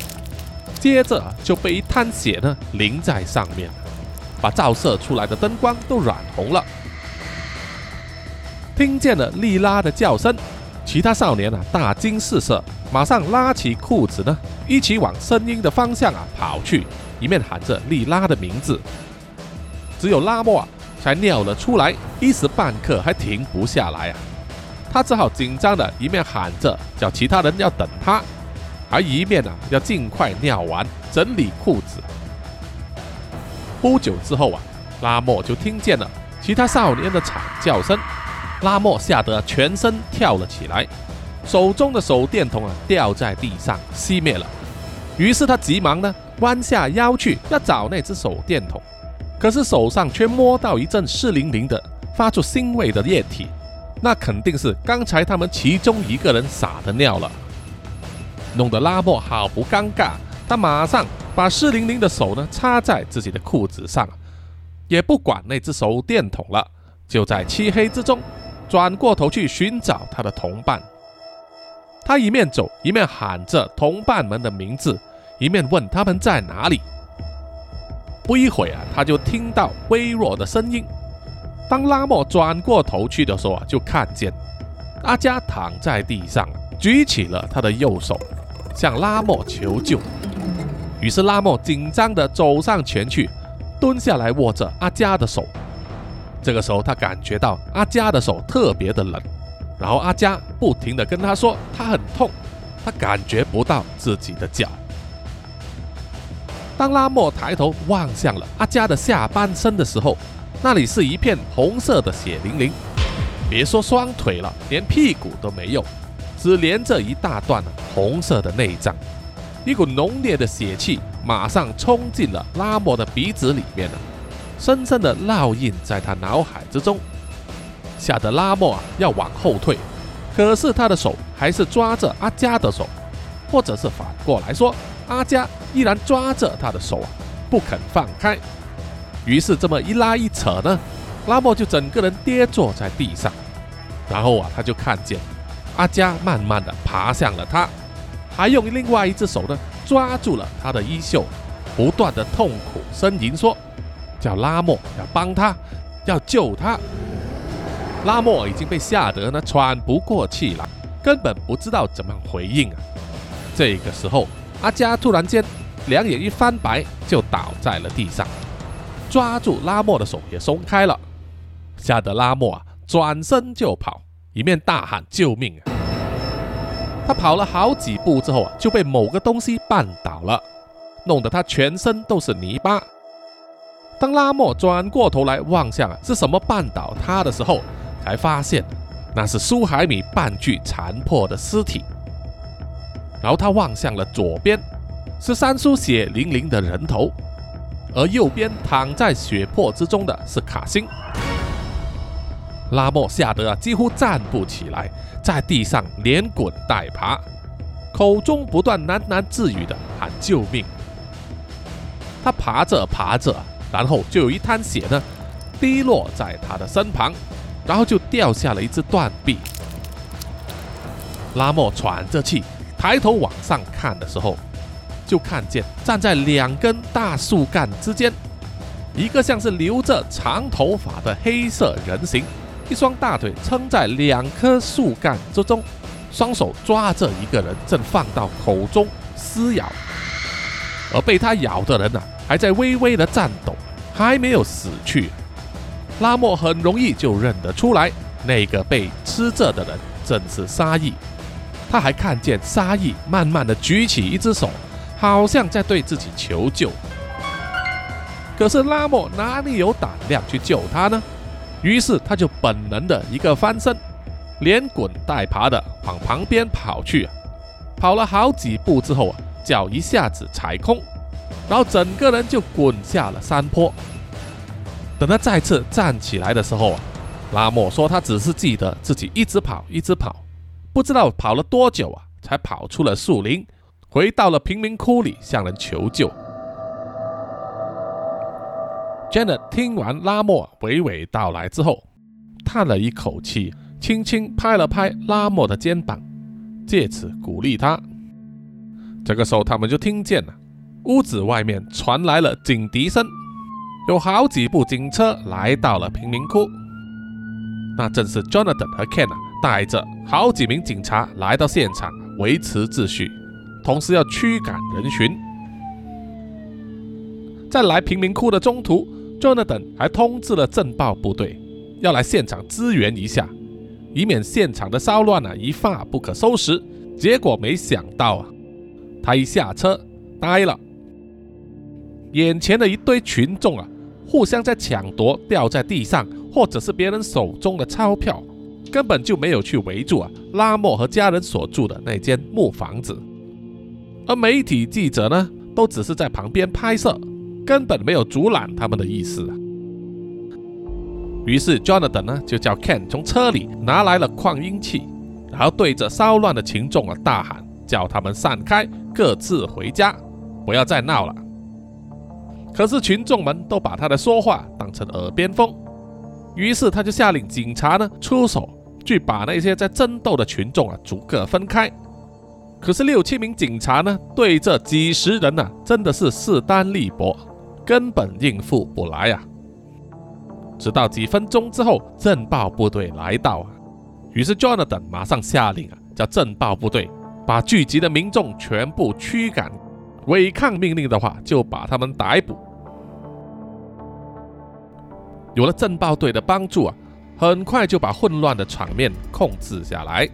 接着就被一滩血呢淋在上面，把照射出来的灯光都染红了。听见了莉拉的叫声，其他少年啊大惊失色，马上拉起裤子呢，一起往声音的方向啊跑去，一面喊着莉拉的名字。只有拉莫啊。才尿了出来，一时半刻还停不下来啊！他只好紧张的一面喊着叫其他人要等他，而一面呢要尽快尿完整理裤子。不久之后啊，拉莫就听见了其他少年的惨叫声，拉莫吓得全身跳了起来，手中的手电筒啊掉在地上熄灭了。于是他急忙呢弯下腰去要找那只手电筒。可是手上却摸到一阵湿淋淋的、发出腥味的液体，那肯定是刚才他们其中一个人撒的尿了，弄得拉莫好不尴尬。他马上把湿淋淋的手呢插在自己的裤子上，也不管那只手电筒了，就在漆黑之中转过头去寻找他的同伴。他一面走一面喊着同伴们的名字，一面问他们在哪里。不一会啊，他就听到微弱的声音。当拉莫转过头去的时候啊，就看见阿加躺在地上，举起了他的右手，向拉莫求救。于是拉莫紧张地走上前去，蹲下来握着阿加的手。这个时候，他感觉到阿加的手特别的冷。然后阿加不停地跟他说，他很痛，他感觉不到自己的脚。当拉莫抬头望向了阿加的下半身的时候，那里是一片红色的血淋淋，别说双腿了，连屁股都没有，只连着一大段红色的内脏。一股浓烈的血气马上冲进了拉莫的鼻子里面了，深深的烙印在他脑海之中。吓得拉莫啊要往后退，可是他的手还是抓着阿加的手，或者是反过来说，阿加依然抓着他的手啊，不肯放开。于是这么一拉一扯呢，拉莫就整个人跌坐在地上。然后啊，他就看见阿加慢慢的爬向了他，还用另外一只手呢抓住了他的衣袖，不断的痛苦呻吟说，叫拉莫要帮他，要救他。拉莫已经被吓得呢喘不过气来，根本不知道怎么回应啊！这个时候，阿加突然间两眼一翻白，就倒在了地上，抓住拉莫的手也松开了，吓得拉莫啊转身就跑，一面大喊救命啊！他跑了好几步之后啊，就被某个东西绊倒了，弄得他全身都是泥巴。当拉莫转过头来望向啊是什么绊倒他的时候，才发现那是苏海米半具残破的尸体，然后他望向了左边，是三叔血淋淋的人头，而右边躺在血泊之中的是卡辛。拉莫吓得几乎站不起来，在地上连滚带爬，口中不断喃喃自语的喊救命。他爬着爬着，然后就有一滩血呢滴落在他的身旁。然后就掉下了一只断臂。拉莫喘着气，抬头往上看的时候，就看见站在两根大树干之间，一个像是留着长头发的黑色人形，一双大腿撑在两棵树干之中，双手抓着一个人，正放到口中撕咬。而被他咬的人呢，还在微微的颤抖，还没有死去。拉莫很容易就认得出来，那个被吃着的人正是沙溢。他还看见沙溢慢慢的举起一只手，好像在对自己求救。可是拉莫哪里有胆量去救他呢？于是他就本能的一个翻身，连滚带爬的往旁边跑去。跑了好几步之后啊，脚一下子踩空，然后整个人就滚下了山坡。等他再次站起来的时候啊，拉莫说他只是记得自己一直跑，一直跑，不知道跑了多久啊，才跑出了树林，回到了贫民窟里向人求救。Janet 听完拉莫娓娓道来之后，叹了一口气，轻轻拍了拍拉莫的肩膀，借此鼓励他。这个时候，他们就听见了屋子外面传来了警笛声。有好几部警车来到了贫民窟，那正是 Jonathan 和 Ken 啊，带着好几名警察来到现场维持秩序，同时要驱赶人群。在来贫民窟的中途，Jonathan 还通知了镇暴部队，要来现场支援一下，以免现场的骚乱啊一发不可收拾。结果没想到啊，他一下车呆了，眼前的一堆群众啊。互相在抢夺掉在地上或者是别人手中的钞票，根本就没有去围住啊拉莫和家人所住的那间木房子。而媒体记者呢，都只是在旁边拍摄，根本没有阻拦他们的意思。于是 Jonathan 呢就叫 Ken 从车里拿来了扩音器，然后对着骚乱的群众啊大喊，叫他们散开，各自回家，不要再闹了。可是群众们都把他的说话当成耳边风，于是他就下令警察呢出手，去把那些在争斗的群众啊逐个分开。可是六七名警察呢对这几十人呢真的是势单力薄，根本应付不来呀。直到几分钟之后，镇暴部队来到啊，于是 Jonathan 马上下令啊，叫镇暴部队把聚集的民众全部驱赶。违抗命令的话，就把他们逮捕。有了镇暴队的帮助啊，很快就把混乱的场面控制下来。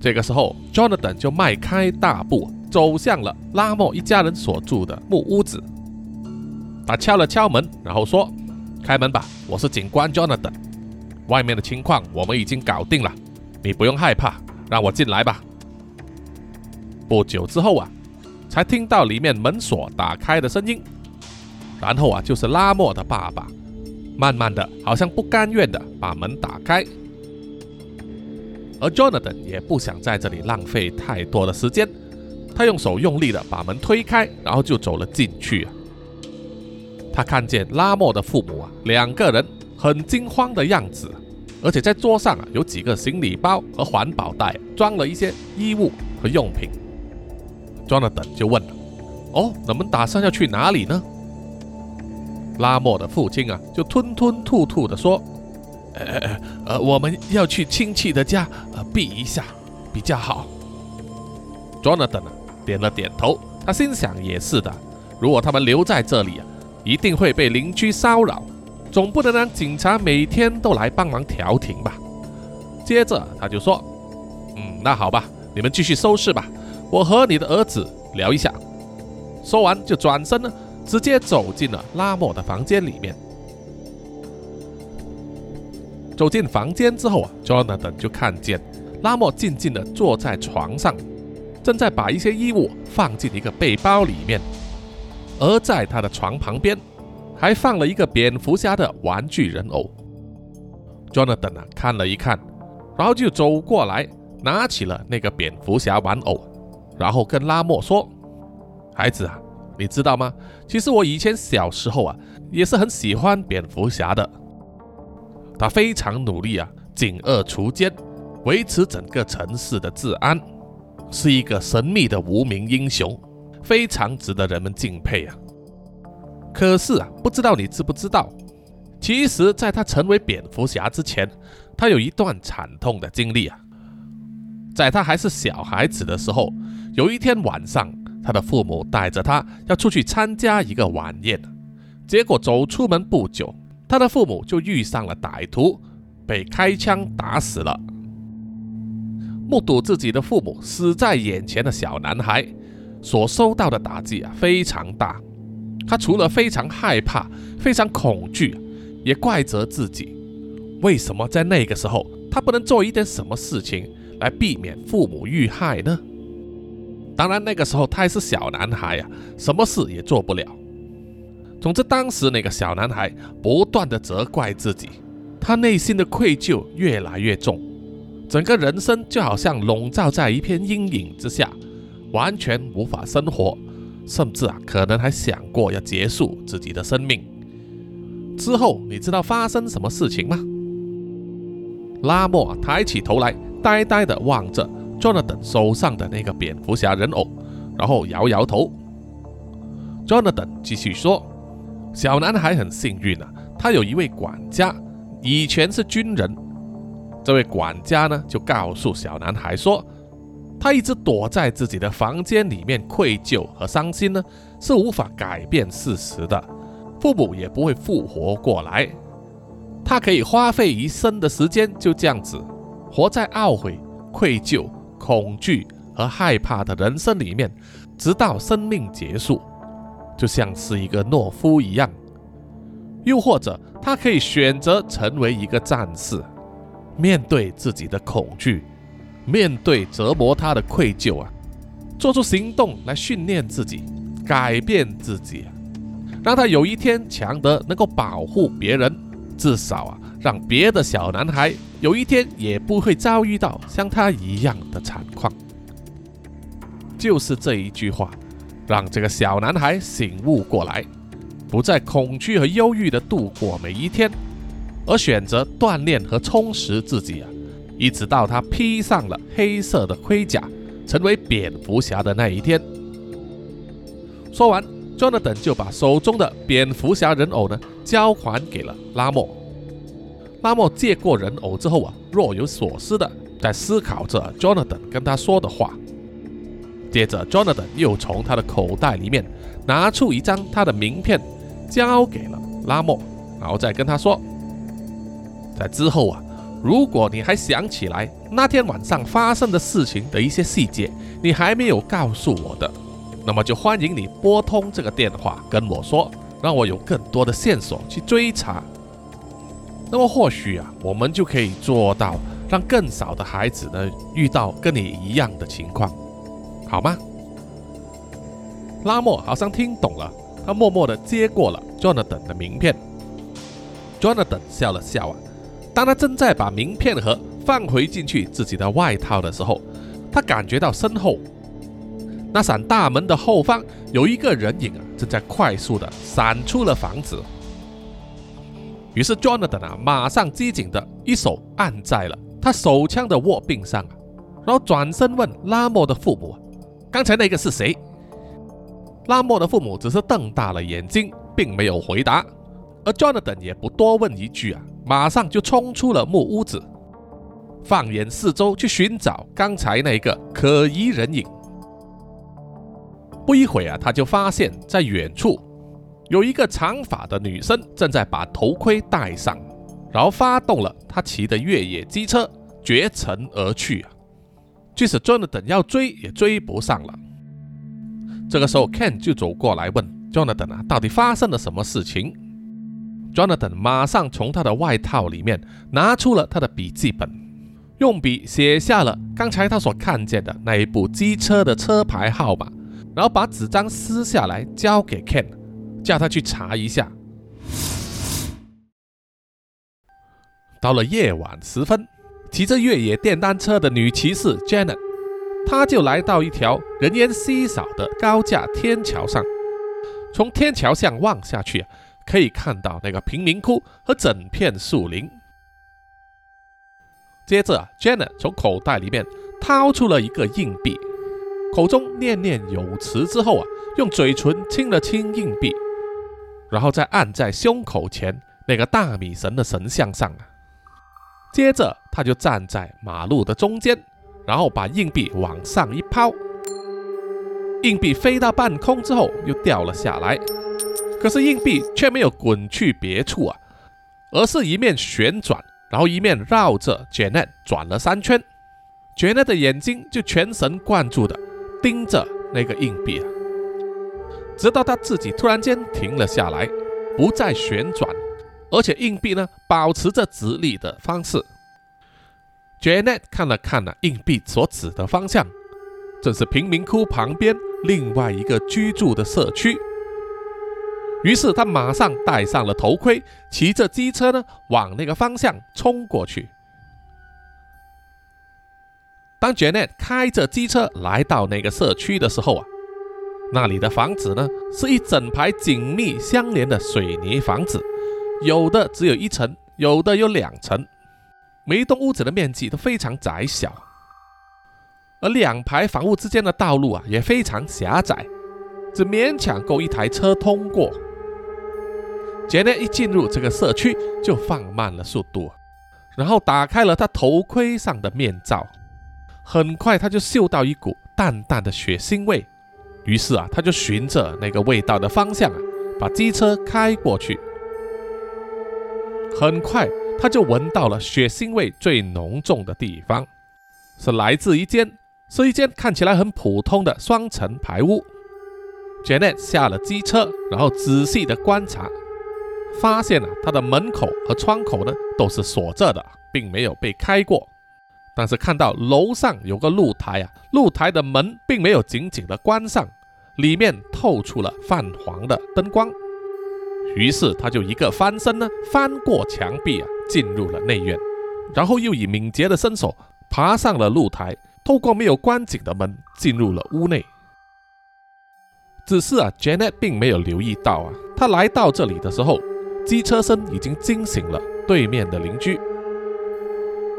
这个时候，Jonathan 就迈开大步走向了拉莫一家人所住的木屋子。他敲了敲门，然后说：“开门吧，我是警官 Jonathan。外面的情况我们已经搞定了，你不用害怕，让我进来吧。”不久之后啊。才听到里面门锁打开的声音，然后啊，就是拉莫的爸爸，慢慢的，好像不甘愿的把门打开。而 Jonathan 也不想在这里浪费太多的时间，他用手用力的把门推开，然后就走了进去啊。他看见拉莫的父母啊，两个人很惊慌的样子，而且在桌上啊有几个行李包和环保袋，装了一些衣物和用品。庄纳等就问了：“哦，你们打算要去哪里呢？”拉莫的父亲啊，就吞吞吐吐的说：“呃呃呃，我们要去亲戚的家，呃，避一下比较好。庄纳等啊，点了点头，他心想也是的，如果他们留在这里啊，一定会被邻居骚扰，总不能让警察每天都来帮忙调停吧。接着他就说：“嗯，那好吧，你们继续收拾吧。”我和你的儿子聊一下。说完，就转身呢，直接走进了拉莫的房间里面。走进房间之后啊，Jonathan 就看见拉莫静静的坐在床上，正在把一些衣物放进一个背包里面。而在他的床旁边，还放了一个蝙蝠侠的玩具人偶。Jonathan 啊，看了一看，然后就走过来，拿起了那个蝙蝠侠玩偶。然后跟拉莫说：“孩子啊，你知道吗？其实我以前小时候啊，也是很喜欢蝙蝠侠的。他非常努力啊，警恶除奸，维持整个城市的治安，是一个神秘的无名英雄，非常值得人们敬佩啊。可是啊，不知道你知不知道，其实在他成为蝙蝠侠之前，他有一段惨痛的经历啊。在他还是小孩子的时候。”有一天晚上，他的父母带着他要出去参加一个晚宴，结果走出门不久，他的父母就遇上了歹徒，被开枪打死了。目睹自己的父母死在眼前的小男孩，所受到的打击啊非常大。他除了非常害怕、非常恐惧，也怪责自己，为什么在那个时候他不能做一点什么事情来避免父母遇害呢？当然，那个时候他还是小男孩呀，什么事也做不了。总之，当时那个小男孩不断的责怪自己，他内心的愧疚越来越重，整个人生就好像笼罩在一片阴影之下，完全无法生活，甚至啊，可能还想过要结束自己的生命。之后，你知道发生什么事情吗？拉莫抬起头来，呆呆的望着。Jonathan 手上的那个蝙蝠侠人偶，然后摇摇头。Jonathan 继续说：“小男孩很幸运啊，他有一位管家，以前是军人。这位管家呢，就告诉小男孩说，他一直躲在自己的房间里面，愧疚和伤心呢，是无法改变事实的，父母也不会复活过来。他可以花费一生的时间，就这样子活在懊悔、愧疚。”恐惧和害怕的人生里面，直到生命结束，就像是一个懦夫一样。又或者，他可以选择成为一个战士，面对自己的恐惧，面对折磨他的愧疚啊，做出行动来训练自己，改变自己，让他有一天强得能够保护别人，至少啊，让别的小男孩有一天也不会遭遇到像他一样的惨况。就是这一句话，让这个小男孩醒悟过来，不再恐惧和忧郁的度过每一天，而选择锻炼和充实自己啊，一直到他披上了黑色的盔甲，成为蝙蝠侠的那一天。说完，Jonathan 就把手中的蝙蝠侠人偶呢交还给了拉莫。拉莫借过人偶之后啊，若有所思的在思考着 Jonathan 跟他说的话。接着，Jonathan 又从他的口袋里面拿出一张他的名片，交给了拉莫，然后再跟他说：“在之后啊，如果你还想起来那天晚上发生的事情的一些细节，你还没有告诉我的，那么就欢迎你拨通这个电话跟我说，让我有更多的线索去追查。那么或许啊，我们就可以做到让更少的孩子呢遇到跟你一样的情况。”好吗？拉莫好像听懂了，他默默的接过了 Jonathan 的名片。Jonathan 笑了笑啊，当他正在把名片盒放回进去自己的外套的时候，他感觉到身后那扇大门的后方有一个人影啊，正在快速的闪出了房子。于是 Jonathan 啊，马上机警的一手按在了他手枪的握柄上啊，然后转身问拉莫的父母。刚才那个是谁？拉莫的父母只是瞪大了眼睛，并没有回答。而 Jonathan 也不多问一句啊，马上就冲出了木屋子，放眼四周去寻找刚才那个可疑人影。不一会啊，他就发现，在远处有一个长发的女生正在把头盔戴上，然后发动了她骑的越野机车，绝尘而去啊。即使 Jonathan 要追也追不上了。这个时候，Ken 就走过来问 Jonathan 啊，到底发生了什么事情？Jonathan 马上从他的外套里面拿出了他的笔记本，用笔写下了刚才他所看见的那一部机车的车牌号码，然后把纸张撕下来交给 Ken，叫他去查一下。到了夜晚时分。骑着越野电单车的女骑士 Janet，她就来到一条人烟稀少的高架天桥上。从天桥上望下去，可以看到那个贫民窟和整片树林。接着，Janet 从口袋里面掏出了一个硬币，口中念念有词之后啊，用嘴唇亲了亲硬币，然后再按在胸口前那个大米神的神像上啊。接着，他就站在马路的中间，然后把硬币往上一抛，硬币飞到半空之后又掉了下来。可是硬币却没有滚去别处啊，而是一面旋转，然后一面绕着 Janet 转了三圈。卷奈的眼睛就全神贯注的盯着那个硬币啊，直到他自己突然间停了下来，不再旋转。而且硬币呢，保持着直立的方式。Janet 看了看了，硬币所指的方向，正是贫民窟旁边另外一个居住的社区。于是他马上戴上了头盔，骑着机车呢，往那个方向冲过去。当 Janet 开着机车来到那个社区的时候啊，那里的房子呢，是一整排紧密相连的水泥房子。有的只有一层，有的有两层，每一栋屋子的面积都非常窄小，而两排房屋之间的道路啊也非常狭窄，只勉强够一台车通过。杰内一进入这个社区就放慢了速度，然后打开了他头盔上的面罩，很快他就嗅到一股淡淡的血腥味，于是啊他就循着那个味道的方向啊把机车开过去。很快，他就闻到了血腥味最浓重的地方，是来自一间是一间看起来很普通的双层排屋。Janet 下了机车，然后仔细的观察，发现啊，它的门口和窗口呢都是锁着的，并没有被开过。但是看到楼上有个露台啊，露台的门并没有紧紧的关上，里面透出了泛黄的灯光。于是他就一个翻身呢，翻过墙壁啊，进入了内院，然后又以敏捷的身手爬上了露台，透过没有关紧的门进入了屋内。只是啊，Janet 并没有留意到啊，他来到这里的时候，机车声已经惊醒了对面的邻居。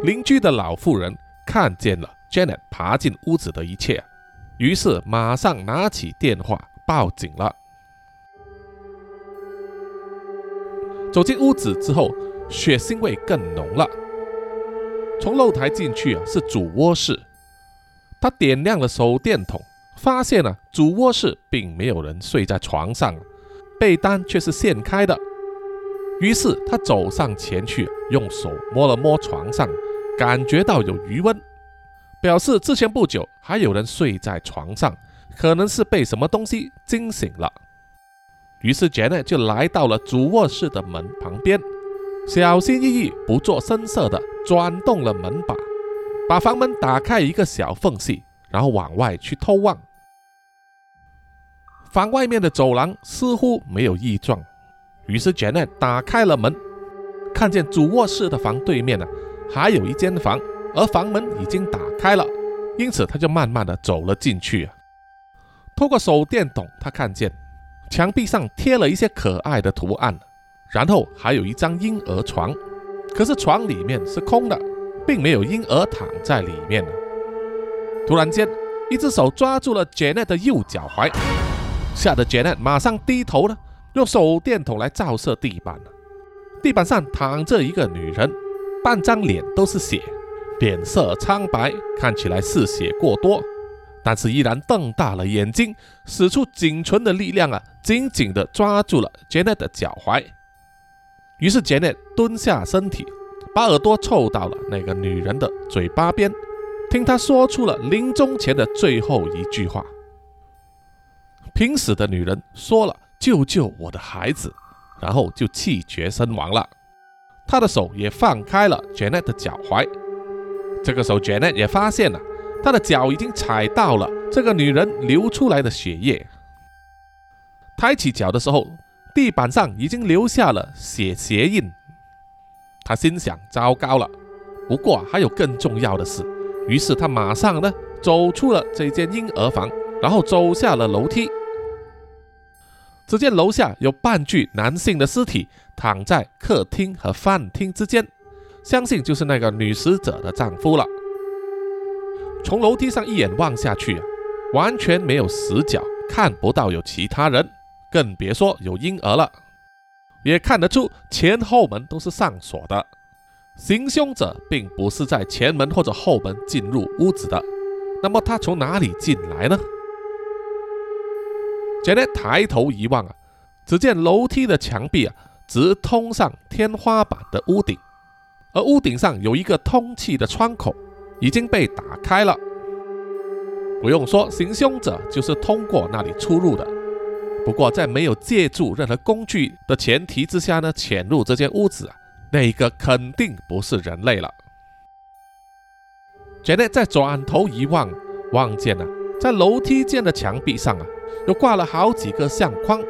邻居的老妇人看见了 Janet 爬进屋子的一切，于是马上拿起电话报警了。走进屋子之后，血腥味更浓了。从露台进去啊，是主卧室。他点亮了手电筒，发现了主卧室并没有人睡在床上，被单却是掀开的。于是他走上前去，用手摸了摸床上，感觉到有余温，表示之前不久还有人睡在床上，可能是被什么东西惊醒了。于是 Janet 就来到了主卧室的门旁边，小心翼翼、不做声色的转动了门把，把房门打开一个小缝隙，然后往外去偷望。房外面的走廊似乎没有异状，于是 Janet 打开了门，看见主卧室的房对面呢，还有一间房，而房门已经打开了，因此他就慢慢的走了进去。透过手电筒，他看见。墙壁上贴了一些可爱的图案，然后还有一张婴儿床，可是床里面是空的，并没有婴儿躺在里面。突然间，一只手抓住了 Janet 的右脚踝，吓得 Janet 马上低头了，用手电筒来照射地板。地板上躺着一个女人，半张脸都是血，脸色苍白，看起来是血过多。但是依然瞪大了眼睛，使出仅存的力量啊，紧紧地抓住了 Janet 的脚踝。于是 Janet 蹲下身体，把耳朵凑到了那个女人的嘴巴边，听她说出了临终前的最后一句话。濒死的女人说了：“救救我的孩子！”然后就气绝身亡了。他的手也放开了 Janet 的脚踝。这个时候，Janet 也发现了。他的脚已经踩到了这个女人流出来的血液。抬起脚的时候，地板上已经留下了血鞋印。他心想：糟糕了！不过还有更重要的事。于是他马上呢走出了这间婴儿房，然后走下了楼梯。只见楼下有半具男性的尸体躺在客厅和饭厅之间，相信就是那个女死者的丈夫了。从楼梯上一眼望下去，完全没有死角，看不到有其他人，更别说有婴儿了。也看得出前后门都是上锁的，行凶者并不是在前门或者后门进入屋子的。那么他从哪里进来呢？杰内抬头一望啊，只见楼梯的墙壁啊直通上天花板的屋顶，而屋顶上有一个通气的窗口。已经被打开了，不用说，行凶者就是通过那里出入的。不过，在没有借助任何工具的前提之下呢，潜入这间屋子啊，那一个肯定不是人类了。杰内再转头一望，望见了在楼梯间的墙壁上啊，又挂了好几个相框，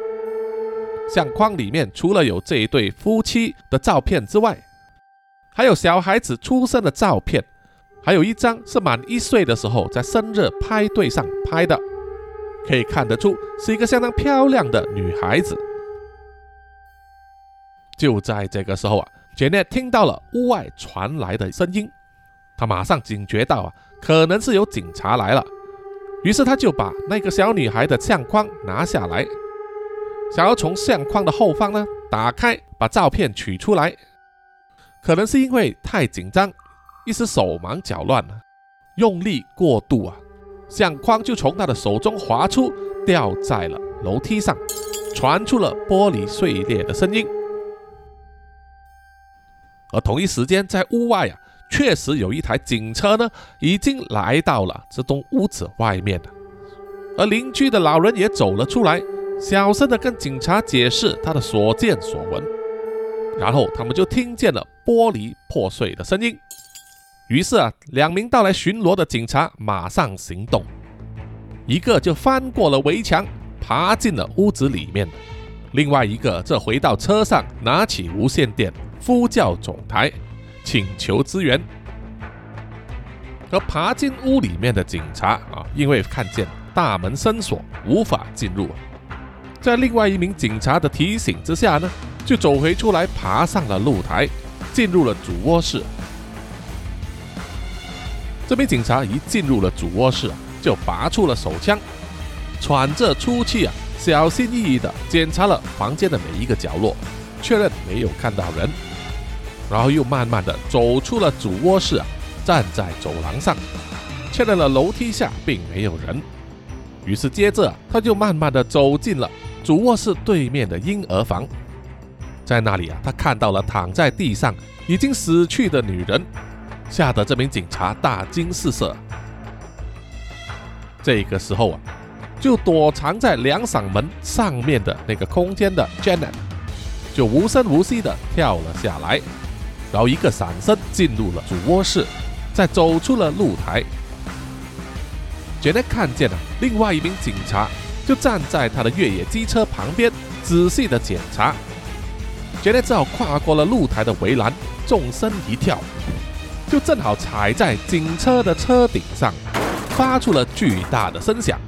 相框里面除了有这一对夫妻的照片之外，还有小孩子出生的照片。还有一张是满一岁的时候在生日派对上拍的，可以看得出是一个相当漂亮的女孩子。就在这个时候啊，杰内听到了屋外传来的声音，他马上警觉到啊，可能是有警察来了，于是他就把那个小女孩的相框拿下来，想要从相框的后方呢打开，把照片取出来，可能是因为太紧张。一时手忙脚乱用力过度啊，相框就从他的手中滑出，掉在了楼梯上，传出了玻璃碎裂的声音。而同一时间，在屋外啊，确实有一台警车呢，已经来到了这栋屋子外面了。而邻居的老人也走了出来，小声的跟警察解释他的所见所闻。然后他们就听见了玻璃破碎的声音。于是啊，两名到来巡逻的警察马上行动，一个就翻过了围墙，爬进了屋子里面，另外一个则回到车上，拿起无线电呼叫总台，请求支援。而爬进屋里面的警察啊，因为看见大门深锁，无法进入，在另外一名警察的提醒之下呢，就走回出来，爬上了露台，进入了主卧室。这名警察一进入了主卧室啊，就拔出了手枪，喘着粗气啊，小心翼翼地检查了房间的每一个角落，确认没有看到人，然后又慢慢的走出了主卧室啊。站在走廊上，确认了楼梯下并没有人，于是接着他就慢慢的走进了主卧室对面的婴儿房，在那里啊，他看到了躺在地上已经死去的女人，吓得这名警察大惊失色。这个时候啊，就躲藏在两扇门上面的那个空间的 Janet，就无声无息的跳了下来，然后一个闪身进入了主卧室。再走出了露台，杰内看见了另外一名警察，就站在他的越野机车旁边，仔细的检查。杰内只好跨过了露台的围栏，纵身一跳，就正好踩在警车的车顶上，发出了巨大的声响，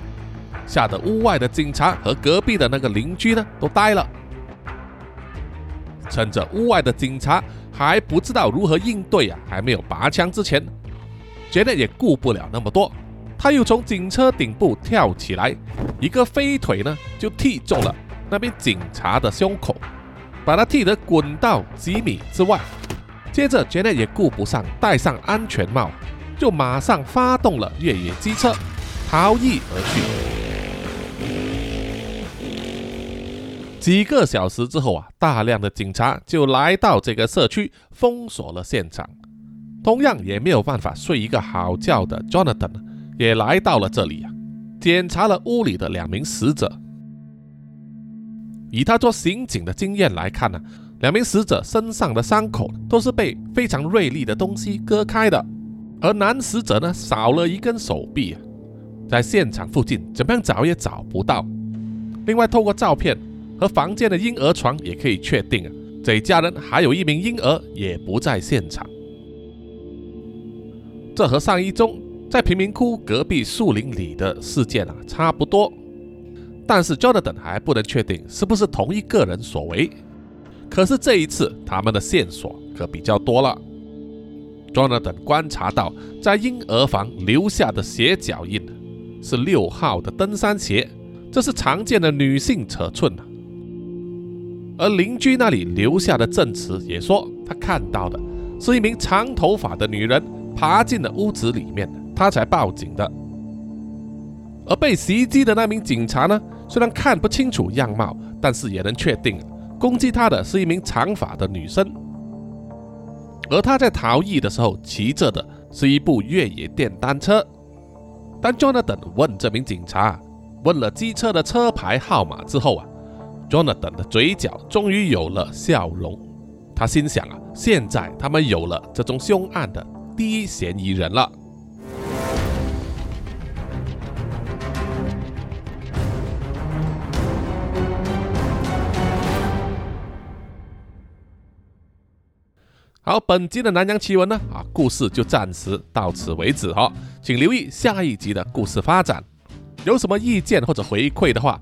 吓得屋外的警察和隔壁的那个邻居呢都呆了。趁着屋外的警察还不知道如何应对啊，还没有拔枪之前。杰内也顾不了那么多，他又从警车顶部跳起来，一个飞腿呢就踢中了那边警察的胸口，把他踢得滚到几米之外。接着杰内也顾不上戴上安全帽，就马上发动了越野机车逃逸而去。几个小时之后啊，大量的警察就来到这个社区，封锁了现场。同样也没有办法睡一个好觉的 Jonathan 也来到了这里啊，检查了屋里的两名死者。以他做刑警的经验来看呢，两名死者身上的伤口都是被非常锐利的东西割开的，而男死者呢少了一根手臂，啊在现场附近怎么样找也找不到。另外，透过照片和房间的婴儿床也可以确定啊，这一家人还有一名婴儿也不在现场。这和上一宗在贫民窟隔壁树林里的事件啊差不多，但是 Jonathan 还不能确定是不是同一个人所为。可是这一次他们的线索可比较多了。Jonathan 观察到，在婴儿房留下的鞋脚印是六号的登山鞋，这是常见的女性尺寸啊而邻居那里留下的证词也说，他看到的是一名长头发的女人。爬进了屋子里面，他才报警的。而被袭击的那名警察呢，虽然看不清楚样貌，但是也能确定攻击他的是一名长发的女生。而他在逃逸的时候骑着的是一部越野电单车。当 Jonathan 问这名警察问了机车的车牌号码之后啊，Jonathan 的嘴角终于有了笑容。他心想啊，现在他们有了这宗凶案的。第一嫌疑人了。好，本集的南洋奇闻呢，啊，故事就暂时到此为止哈，请留意下一集的故事发展。有什么意见或者回馈的话，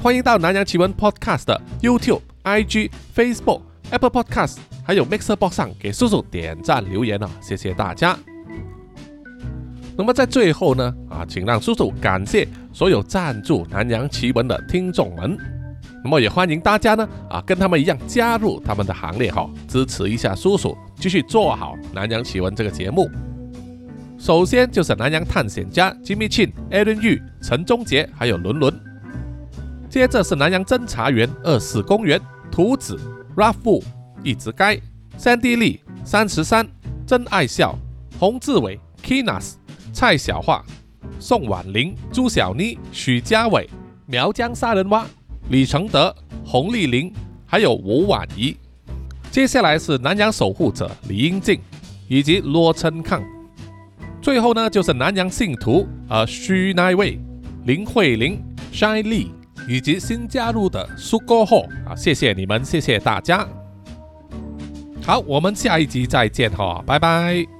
欢迎到南洋奇闻 Podcast、YouTube、IG、Facebook、Apple Podcast。还有 Mixer Box 上给叔叔点赞留言啊，谢谢大家。那么在最后呢，啊，请让叔叔感谢所有赞助南洋奇闻的听众们。那么也欢迎大家呢，啊，跟他们一样加入他们的行列哈，支持一下叔叔，继续做好南洋奇闻这个节目。首先就是南洋探险家吉米庆、艾伦玉、陈忠杰，还有伦伦。接着是南洋侦查员二四公园、图子、Raffu。一直该，三 D 力，三十三，真爱笑，洪志伟，Kinas，蔡小桦，宋婉玲，朱小妮，许家伟，苗疆杀人蛙，李承德，洪丽玲，还有吴婉仪。接下来是南洋守护者李英静以及罗琛康。最后呢，就是南洋信徒呃徐乃伟、林慧玲、Shine Lee、以及新加入的苏哥后啊，谢谢你们，谢谢大家。好，我们下一集再见哈，拜拜。